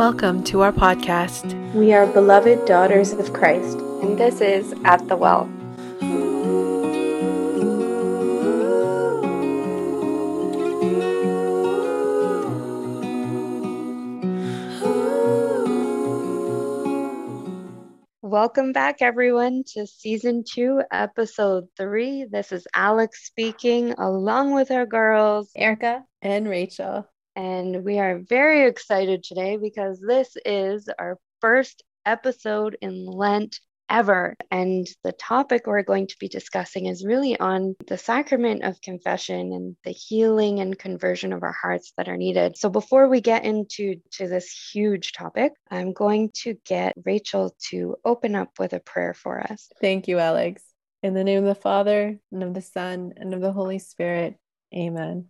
Welcome to our podcast. We are beloved daughters of Christ. And this is At the Well. Welcome back, everyone, to season two, episode three. This is Alex speaking, along with our girls, Erica and Rachel. And we are very excited today because this is our first episode in Lent ever. And the topic we're going to be discussing is really on the sacrament of confession and the healing and conversion of our hearts that are needed. So before we get into to this huge topic, I'm going to get Rachel to open up with a prayer for us. Thank you, Alex. In the name of the Father, and of the Son, and of the Holy Spirit. Amen.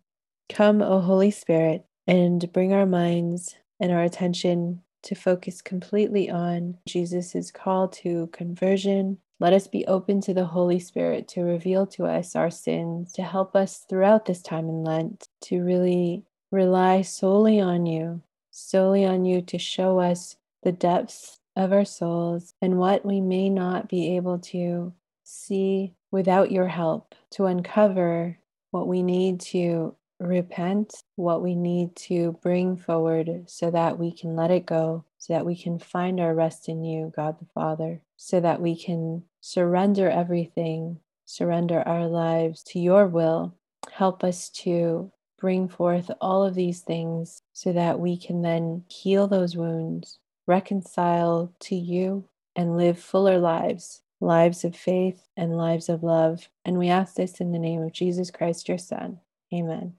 Come, O Holy Spirit and bring our minds and our attention to focus completely on Jesus' call to conversion. Let us be open to the Holy Spirit to reveal to us our sins, to help us throughout this time in Lent, to really rely solely on you, solely on you to show us the depths of our souls and what we may not be able to see without your help, to uncover what we need to repent, what we need to bring forward so that we can let it go, so that we can find our rest in you, God the Father, so that we can surrender everything, surrender our lives to your will. Help us to bring forth all of these things so that we can then heal those wounds, reconcile to you, and live fuller lives lives of faith and lives of love. And we ask this in the name of Jesus Christ, your Son. Amen.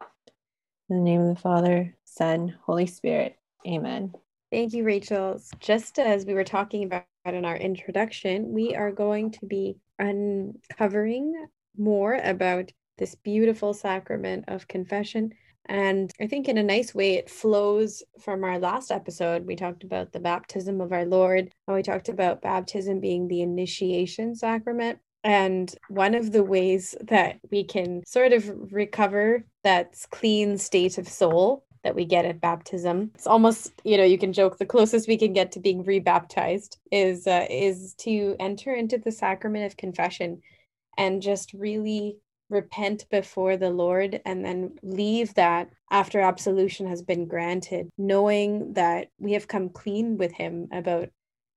In the name of the Father, Son, Holy Spirit. Amen. Thank you, Rachel. Just as we were talking about in our introduction, we are going to be uncovering more about this beautiful sacrament of confession. And I think in a nice way, it flows from our last episode. We talked about the baptism of our Lord, and we talked about baptism being the initiation sacrament. And one of the ways that we can sort of recover that clean state of soul that we get at baptism. It's almost, you know, you can joke the closest we can get to being rebaptized is uh, is to enter into the sacrament of confession and just really repent before the Lord and then leave that after absolution has been granted, knowing that we have come clean with him about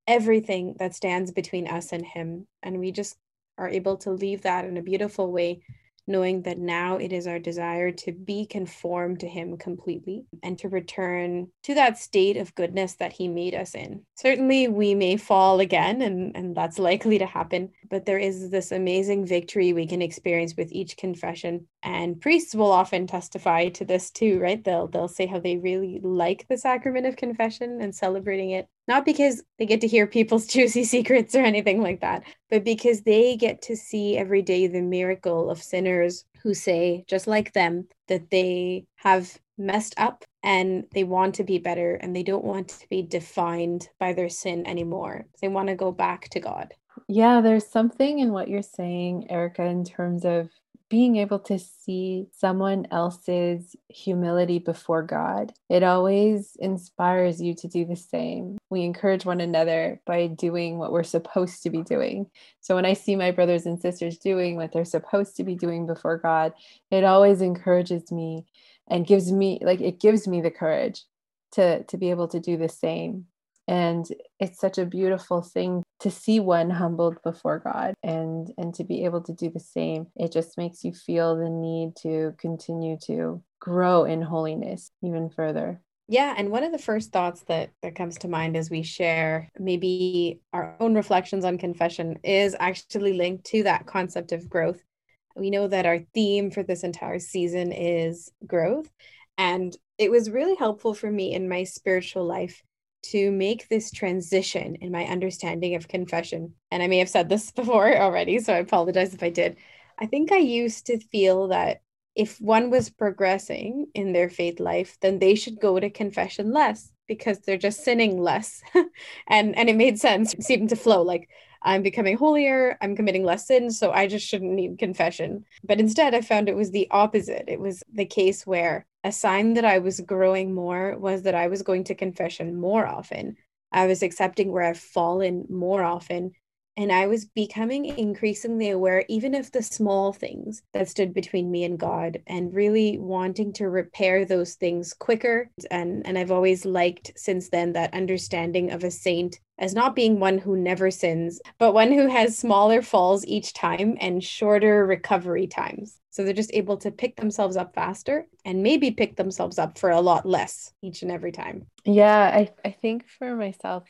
everything that stands between us and him and we just are able to leave that in a beautiful way knowing that now it is our desire to be conformed to Him completely and to return to that state of goodness that He made us in. Certainly, we may fall again, and, and that's likely to happen, but there is this amazing victory we can experience with each confession. And priests will often testify to this too, right? They'll they'll say how they really like the sacrament of confession and celebrating it not because they get to hear people's juicy secrets or anything like that, but because they get to see every day the miracle of sinners who say, just like them, that they have messed up and they want to be better and they don't want to be defined by their sin anymore. They want to go back to God. Yeah, there's something in what you're saying, Erica, in terms of being able to see someone else's humility before God, it always inspires you to do the same. We encourage one another by doing what we're supposed to be doing. So when I see my brothers and sisters doing what they're supposed to be doing before God, it always encourages me and gives me like it gives me the courage to to be able to do the same and it's such a beautiful thing to see one humbled before god and and to be able to do the same it just makes you feel the need to continue to grow in holiness even further yeah, and one of the first thoughts that that comes to mind as we share maybe our own reflections on confession is actually linked to that concept of growth. We know that our theme for this entire season is growth, and it was really helpful for me in my spiritual life to make this transition in my understanding of confession. And I may have said this before already, so I apologize if I did. I think I used to feel that if one was progressing in their faith life, then they should go to confession less because they're just sinning less. and and it made sense, it seemed to flow like I'm becoming holier, I'm committing less sins, so I just shouldn't need confession. But instead I found it was the opposite. It was the case where a sign that I was growing more was that I was going to confession more often. I was accepting where I've fallen more often and I was becoming increasingly aware, even of the small things that stood between me and God, and really wanting to repair those things quicker. And, and I've always liked since then that understanding of a saint as not being one who never sins, but one who has smaller falls each time and shorter recovery times. So they're just able to pick themselves up faster and maybe pick themselves up for a lot less each and every time. Yeah, I, I think for myself,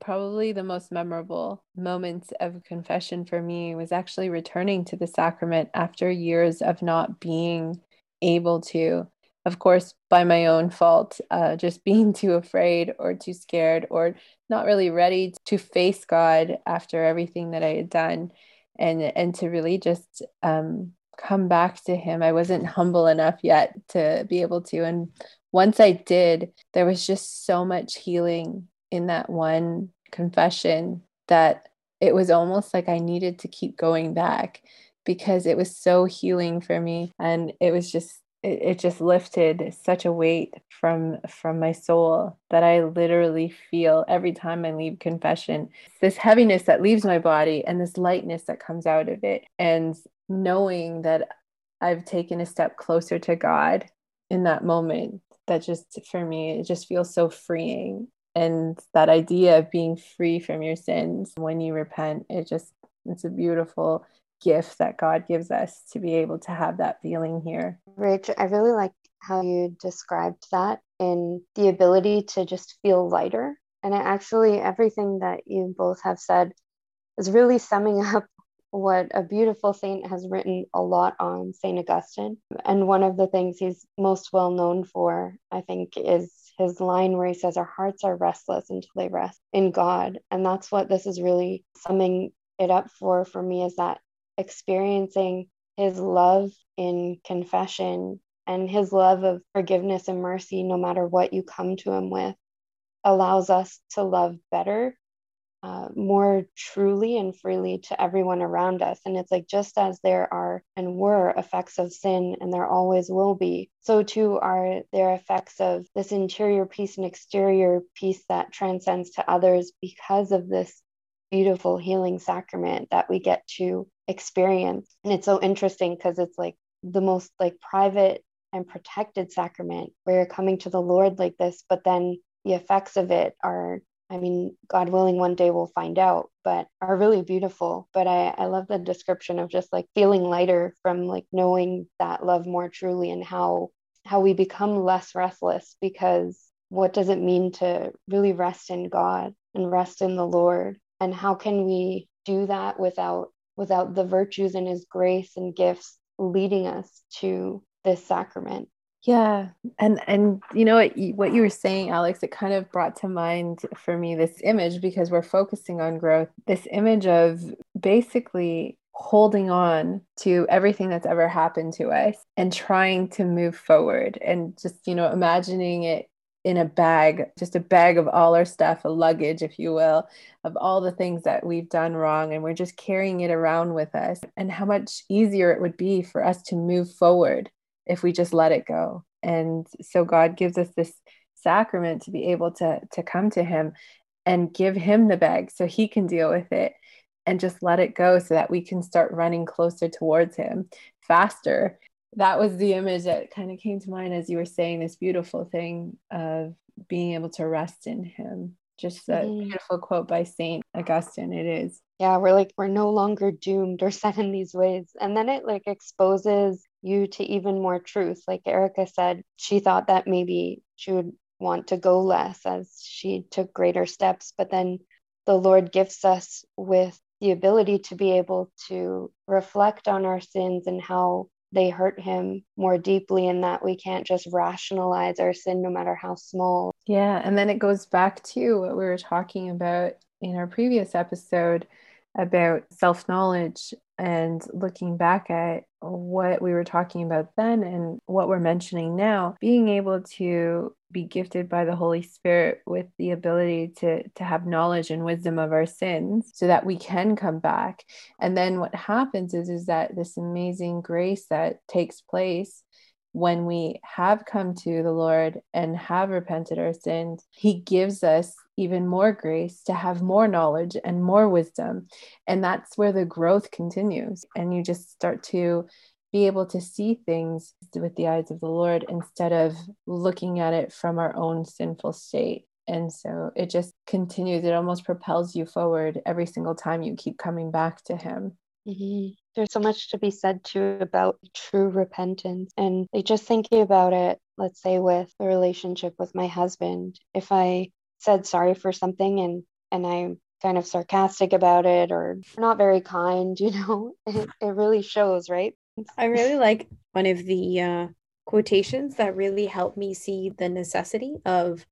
probably the most memorable moments of confession for me was actually returning to the sacrament after years of not being able to. Of course by my own fault uh, just being too afraid or too scared or not really ready to face god after everything that i had done and and to really just um, come back to him. I wasn't humble enough yet to be able to and once i did there was just so much healing in that one confession that it was almost like I needed to keep going back because it was so healing for me. And it was just it, it just lifted such a weight from from my soul that I literally feel every time I leave confession this heaviness that leaves my body and this lightness that comes out of it. And knowing that I've taken a step closer to God in that moment that just for me it just feels so freeing and that idea of being free from your sins when you repent it just it's a beautiful gift that god gives us to be able to have that feeling here rach i really like how you described that in the ability to just feel lighter and actually everything that you both have said is really summing up what a beautiful saint has written a lot on St. Augustine. And one of the things he's most well known for, I think, is his line where he says, Our hearts are restless until they rest in God. And that's what this is really summing it up for for me is that experiencing his love in confession and his love of forgiveness and mercy, no matter what you come to him with, allows us to love better uh, more truly and freely to everyone around us. And it's like just as there are and were effects of sin, and there always will be, so too are there effects of this interior peace and exterior peace that transcends to others because of this beautiful healing sacrament that we get to experience. And it's so interesting because it's like the most like private and protected sacrament where you're coming to the Lord like this, but then the effects of it are I mean, God willing, one day we'll find out, but are really beautiful. But I, I love the description of just like feeling lighter from like knowing that love more truly and how how we become less restless because what does it mean to really rest in God and rest in the Lord? And how can we do that without without the virtues and his grace and gifts leading us to this sacrament? Yeah, and and you know what you, what you were saying, Alex, it kind of brought to mind for me this image because we're focusing on growth. This image of basically holding on to everything that's ever happened to us and trying to move forward and just you know imagining it in a bag, just a bag of all our stuff, a luggage, if you will, of all the things that we've done wrong. And we're just carrying it around with us, and how much easier it would be for us to move forward if we just let it go. And so God gives us this sacrament to be able to to come to him and give him the bag so he can deal with it and just let it go so that we can start running closer towards him faster. That was the image that kind of came to mind as you were saying this beautiful thing of being able to rest in him. Just a mm-hmm. beautiful quote by Saint Augustine. It is. Yeah, we're like we're no longer doomed or set in these ways. And then it like exposes you to even more truth. Like Erica said, she thought that maybe she would want to go less as she took greater steps. But then the Lord gifts us with the ability to be able to reflect on our sins and how they hurt him more deeply, and that we can't just rationalize our sin no matter how small. Yeah. And then it goes back to what we were talking about in our previous episode about self knowledge and looking back at what we were talking about then and what we're mentioning now, being able to be gifted by the Holy Spirit with the ability to, to have knowledge and wisdom of our sins so that we can come back. And then what happens is, is that this amazing grace that takes place when we have come to the Lord and have repented our sins, He gives us even more grace to have more knowledge and more wisdom. And that's where the growth continues. And you just start to be able to see things with the eyes of the Lord instead of looking at it from our own sinful state. And so it just continues, it almost propels you forward every single time you keep coming back to Him. Mm-hmm. There's so much to be said too about true repentance. And just thinking about it, let's say with a relationship with my husband, if I said sorry for something and and I'm kind of sarcastic about it or not very kind, you know, it, it really shows, right? I really like one of the uh, quotations that really helped me see the necessity of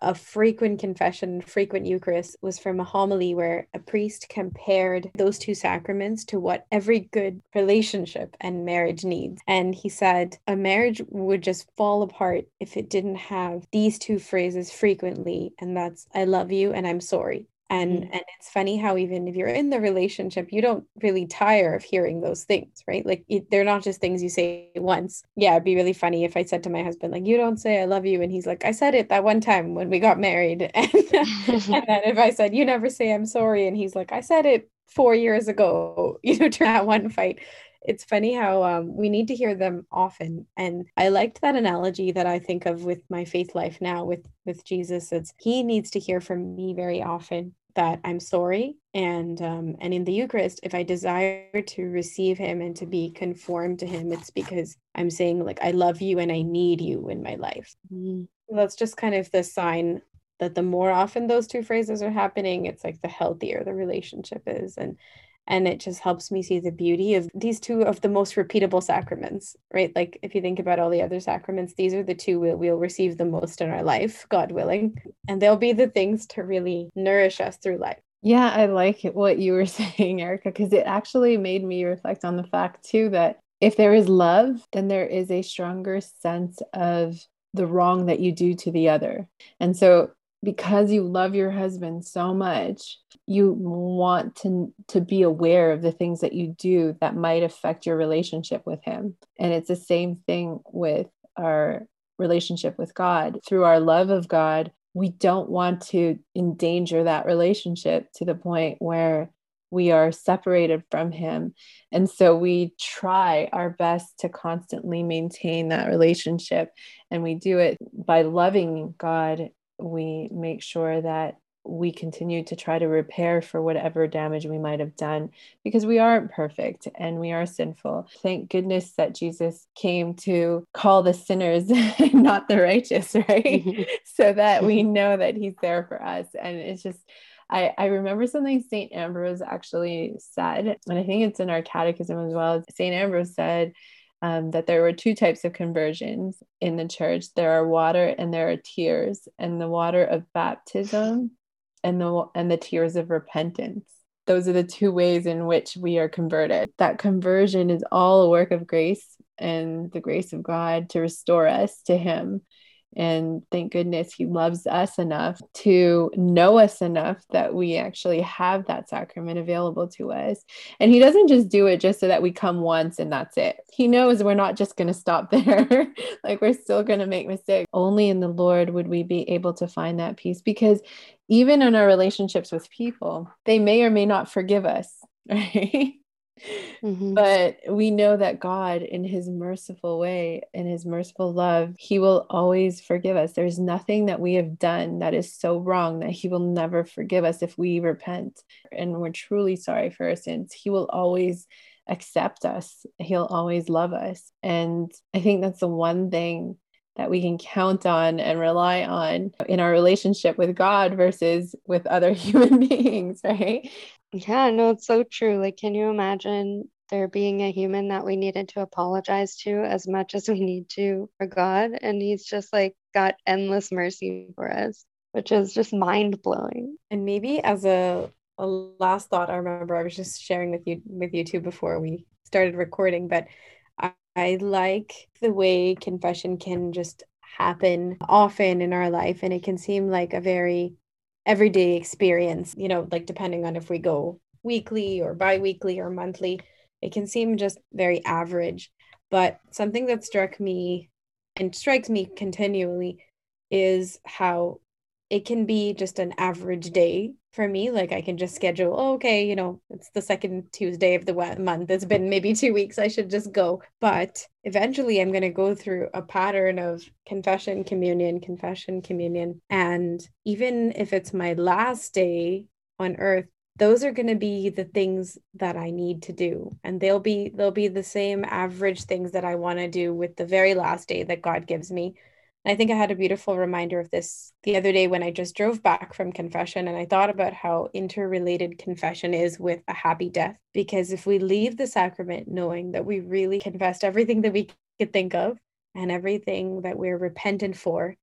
a frequent confession, frequent Eucharist was from a homily where a priest compared those two sacraments to what every good relationship and marriage needs. And he said a marriage would just fall apart if it didn't have these two phrases frequently, and that's I love you and I'm sorry and mm. and it's funny how even if you're in the relationship you don't really tire of hearing those things right? Like it, they're not just things you say once. Yeah it'd be really funny if i said to my husband like you don't say i love you and he's like i said it that one time when we got married. And, and then if i said you never say i'm sorry and he's like i said it four years ago you know during that one fight it's funny how um, we need to hear them often and i liked that analogy that i think of with my faith life now with with jesus it's he needs to hear from me very often that i'm sorry and um, and in the eucharist if i desire to receive him and to be conformed to him it's because i'm saying like i love you and i need you in my life mm-hmm. that's just kind of the sign that the more often those two phrases are happening it's like the healthier the relationship is and and it just helps me see the beauty of these two of the most repeatable sacraments right? Like if you think about all the other sacraments these are the two we'll, we'll receive the most in our life god willing and they'll be the things to really nourish us through life. Yeah i like what you were saying erica because it actually made me reflect on the fact too that if there is love then there is a stronger sense of the wrong that you do to the other. And so because you love your husband so much you want to to be aware of the things that you do that might affect your relationship with him. And it's the same thing with our relationship with God. Through our love of God we don't want to endanger that relationship to the point where we are separated from him. And so we try our best to constantly maintain that relationship. And we do it by loving God we make sure that we continue to try to repair for whatever damage we might have done because we aren't perfect and we are sinful. Thank goodness that Jesus came to call the sinners, not the righteous, right? so that we know that he's there for us. And it's just, I, I remember something St. Ambrose actually said, and I think it's in our catechism as well. St. Ambrose said, um, that there were two types of conversions in the church. There are water and there are tears and the water of baptism and the and the tears of repentance. Those are the two ways in which we are converted. That conversion is all a work of grace and the grace of god to restore us to him and thank goodness he loves us enough to know us enough that we actually have that sacrament available to us. And he doesn't just do it just so that we come once and that's it. He knows we're not just going to stop there. like we're still going to make mistakes. Only in the Lord would we be able to find that peace because even in our relationships with people, they may or may not forgive us. Right. Mm-hmm. But we know that God, in his merciful way, in his merciful love, he will always forgive us. There's nothing that we have done that is so wrong that he will never forgive us if we repent and we're truly sorry for our sins. He will always accept us, he'll always love us. And I think that's the one thing that we can count on and rely on in our relationship with God versus with other human beings, right? Yeah, no, it's so true. Like, can you imagine there being a human that we needed to apologize to as much as we need to for God? And he's just like got endless mercy for us, which is just mind blowing. And maybe as a, a last thought, I remember I was just sharing with you with you two before we started recording, but I like the way confession can just happen often in our life and it can seem like a very everyday experience, you know, like depending on if we go weekly or bi-weekly or monthly, it can seem just very average. But something that struck me and strikes me continually is how it can be just an average day for me. Like I can just schedule, oh, okay, you know, it's the second Tuesday of the month. It's been maybe two weeks. I should just go. But eventually I'm going to go through a pattern of confession, communion, confession, communion. And even if it's my last day on earth, those are going to be the things that I need to do and they'll be they'll be the same average things that I want to do with the very last day that God gives me and I think I had a beautiful reminder of this the other day when I just drove back from confession and I thought about how interrelated confession is with a happy death. Because if we leave the sacrament knowing that we really confessed everything that we could think of and everything that we're repentant for,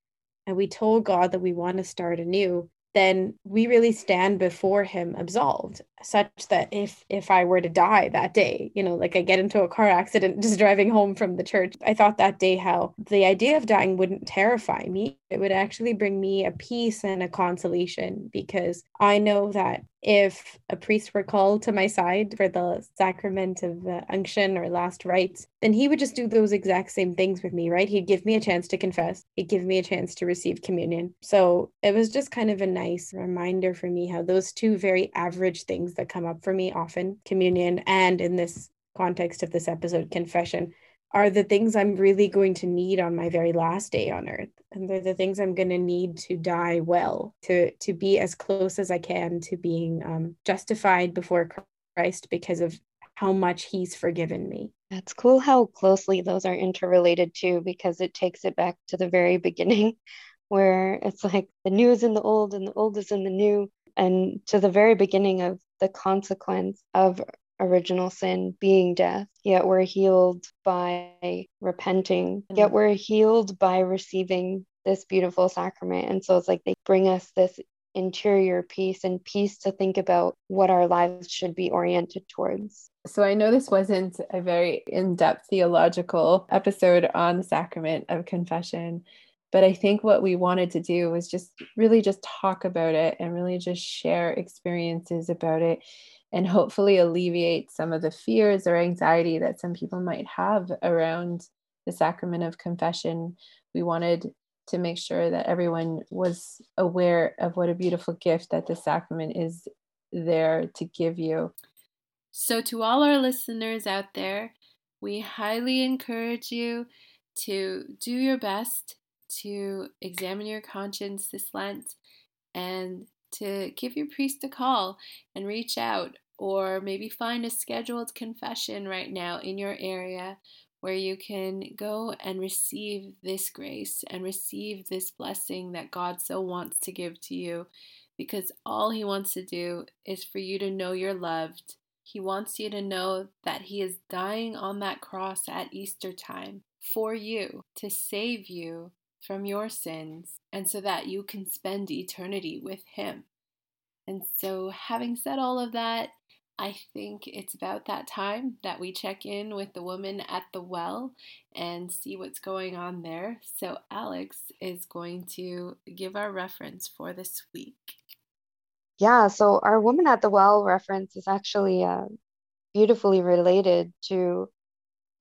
and we told God that we want to start anew, then we really stand before him absolved such that if if i were to die that day you know like i get into a car accident just driving home from the church i thought that day how the idea of dying wouldn't terrify me. It would actually bring me a peace and a consolation because i know that if a priest were called to my side for the sacrament of the unction or last rites, then he would just do those exact same things with me, right? He'd give me a chance to confess, he'd give me a chance to receive communion. So it was just kind of a nice reminder for me how those two very average things that come up for me often, communion and in this context of this episode, confession, are the things I'm really going to need on my very last day on earth. And they're the things I'm going to need to die well, to to be as close as I can to being um, justified before Christ because of how much he's forgiven me. That's cool how closely those are interrelated too, because it takes it back to the very beginning where it's like the new is in the old and the old is in the new. And to the very beginning of the consequence of original sin being death, yet we're healed by repenting, yet mm-hmm. we're healed by receiving this beautiful sacrament. And so it's like they bring us this interior peace and peace to think about what our lives should be oriented towards. So I know this wasn't a very in depth theological episode on the sacrament of confession. But I think what we wanted to do was just really just talk about it and really just share experiences about it and hopefully alleviate some of the fears or anxiety that some people might have around the sacrament of confession. We wanted to make sure that everyone was aware of what a beautiful gift that the sacrament is there to give you. So, to all our listeners out there, we highly encourage you to do your best to examine your conscience this Lent and to give your priest a call and reach out or maybe find a scheduled confession right now in your area where you can go and receive this grace and receive this blessing that God so wants to give to you because all He wants to do is for you to know you're loved. He wants you to know that He is dying on that cross at Easter time for you to save you from your sins and so that you can spend eternity with Him. And so, having said all of that, I think it's about that time that we check in with the woman at the well and see what's going on there. So, Alex is going to give our reference for this week. Yeah, so our woman at the well reference is actually uh, beautifully related to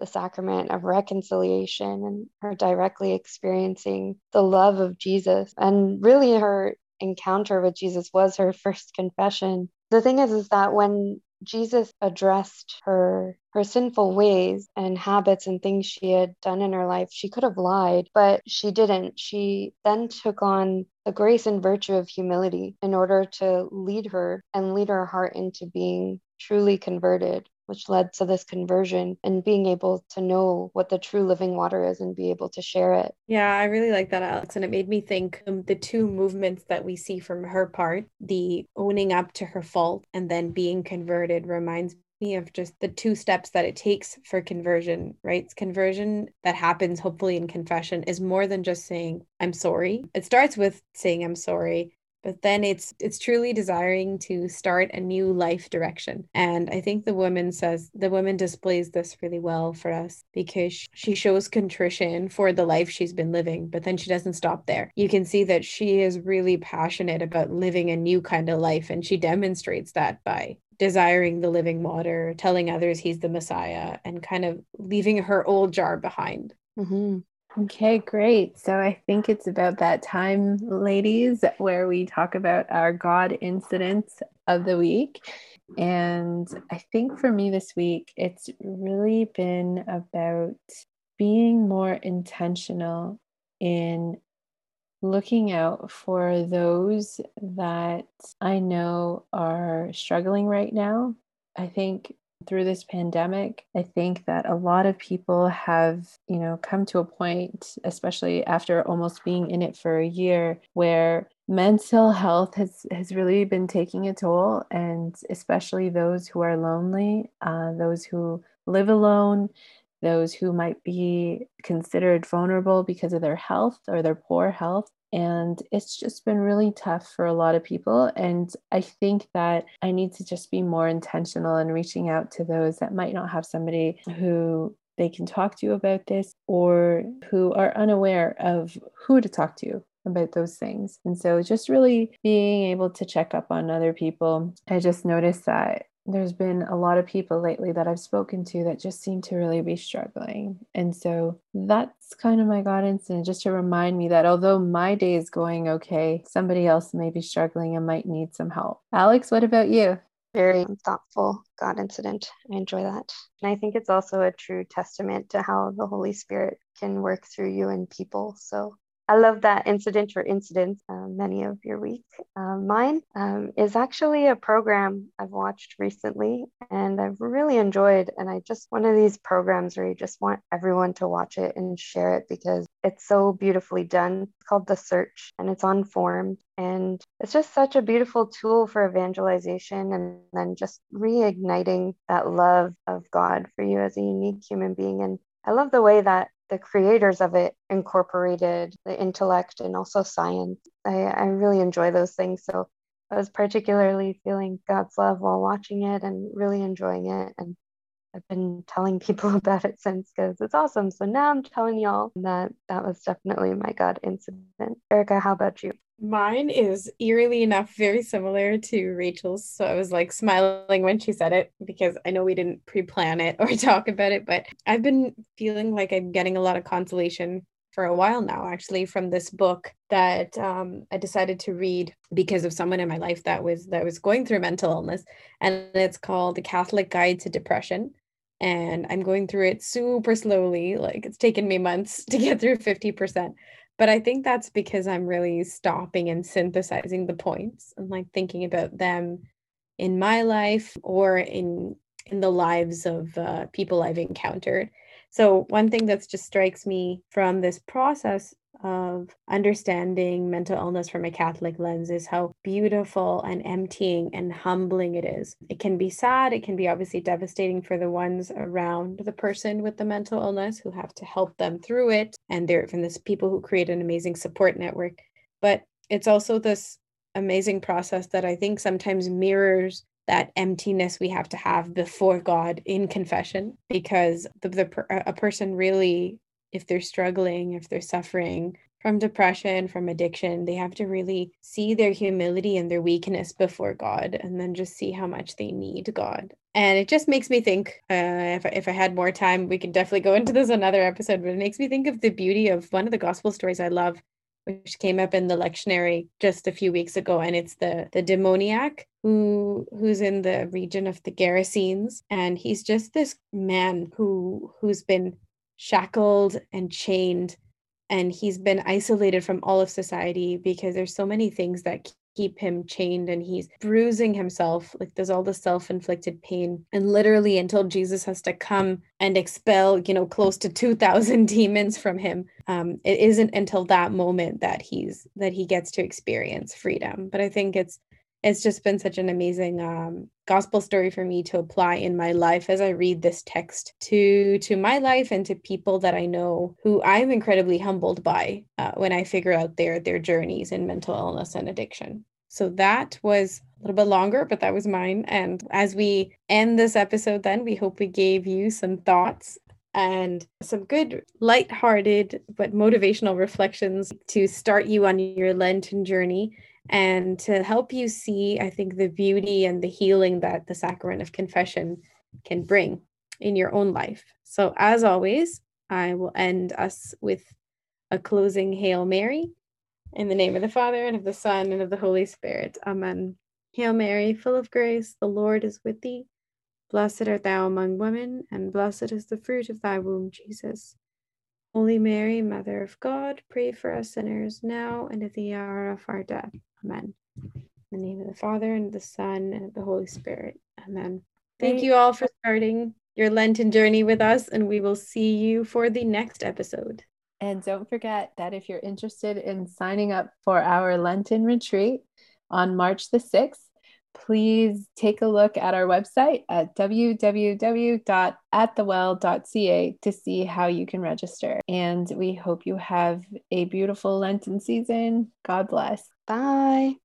the sacrament of reconciliation and her directly experiencing the love of Jesus. And really, her encounter with Jesus was her first confession the thing is is that when Jesus addressed her her sinful ways and habits and things she had done in her life, she could have lied, but she didn't. She then took on the grace and virtue of humility in order to lead her and lead her heart into being truly converted which led to this conversion and being able to know what the true living water is and be able to share it. Yeah, I really like that, Alex. And it made me think um, the two movements that we see from her part the owning up to her fault and then being converted reminds me of just the two steps that it takes for conversion, right? It's conversion that happens hopefully in confession is more than just saying, I'm sorry. It starts with saying, I'm sorry but then it's it's truly desiring to start a new life direction. And i think the woman says the woman displays this really well for us because she shows contrition for the life she's been living but then she doesn't stop there. You can see that she is really passionate about living a new kind of life and she demonstrates that by desiring the living water telling others he's the messiah and kind of leaving her old jar behind. Mm-hmm. Okay, great. So I think it's about that time, ladies, where we talk about our God incidents of the week. And I think for me this week, it's really been about being more intentional in looking out for those that I know are struggling right now. I think through this pandemic, I think that a lot of people have, you know, come to a point, especially after almost being in it for a year, where mental health has has really been taking a toll and especially those who are lonely uh, those who live alone those who might be considered vulnerable because of their health or their poor health and it's just been really tough for a lot of people. And I think that I need to just be more intentional in reaching out to those that might not have somebody who they can talk to about this or who are unaware of who to talk to about those things. And so just really being able to check up on other people. I just noticed that there's been a lot of people lately that I've spoken to that just seem to really be struggling. And so that's kind of my guidance, and just to remind me that although my day is going okay, somebody else may be struggling and might need some help. Alex, what about you? Very thoughtful God incident. I enjoy that. And I think it's also a true testament to how the Holy Spirit can work through you and people. So I love that incident or incidents, uh, many of your week. Uh, mine um, is actually a program I've watched recently and I've really enjoyed. And I just, one of these programs where you just want everyone to watch it and share it because it's so beautifully done. It's called The Search and it's on Formed. And it's just such a beautiful tool for evangelization and then just reigniting that love of God for you as a unique human being. And I love the way that the creators of it incorporated the intellect and also science. I, I really enjoy those things. So I was particularly feeling God's love while watching it and really enjoying it. And I've been telling people about it since because it's awesome. So now I'm telling y'all that that was definitely my God incident. Erica, how about you? Mine is eerily enough very similar to Rachel's. So I was like smiling when she said it because I know we didn't pre plan it or talk about it, but I've been feeling like I'm getting a lot of consolation for a while now, actually, from this book that um, I decided to read because of someone in my life that was that was going through mental illness, and it's called The Catholic Guide to Depression. And I'm going through it super slowly, like it's taken me months to get through 50%. But I think that's because I'm really stopping and synthesizing the points and like thinking about them in my life or in in the lives of uh, people I've encountered. So one thing that just strikes me from this process of understanding mental illness from a Catholic lens is how beautiful and emptying and humbling it is. It can be sad, it can be obviously devastating for the ones around the person with the mental illness who have to help them through it. And they're from this people who create an amazing support network. But it's also this amazing process that I think sometimes mirrors that emptiness we have to have before God in confession because the, the a person really if they're struggling, if they're suffering from depression, from addiction, they have to really see their humility and their weakness before God and then just see how much they need God. And it just makes me think uh, if, if I had more time, we could definitely go into this another episode, but it makes me think of the beauty of one of the gospel stories I love, which came up in the lectionary just a few weeks ago. And it's the, the demoniac who who's in the region of the Gerasenes. And he's just this man who who's been shackled and chained and he's been isolated from all of society because there's so many things that keep him chained and he's bruising himself like there's all the self-inflicted pain. And literally until jesus has to come and expel you know close to 2000 demons from him um, it isn't until that moment that he's that he gets to experience freedom. But i think it's it's just been such an amazing um, gospel story for me to apply in my life as I read this text to to my life and to people that I know who I'm incredibly humbled by uh, when I figure out their their journeys in mental illness and addiction. So that was a little bit longer, but that was mine. And as we end this episode, then we hope we gave you some thoughts and some good, light-hearted but motivational reflections to start you on your Lenten journey and to help you see, I think, the beauty and the healing that the sacrament of confession can bring in your own life. So, as always, I will end us with a closing Hail Mary. In the name of the Father, and of the Son, and of the Holy Spirit. Amen. Hail Mary, full of grace, the Lord is with thee. Blessed art thou among women, and blessed is the fruit of thy womb, Jesus. Holy Mary, Mother of God, pray for us sinners now and at the hour of our death. Amen. In the name of the Father, and of the Son, and of the Holy Spirit. Amen. Thank you all for starting your Lenten journey with us, and we will see you for the next episode. And don't forget that if you're interested in signing up for our Lenten retreat on March the 6th, please take a look at our website at www.atthewell.ca to see how you can register. And we hope you have a beautiful Lenten season. God bless. Bye.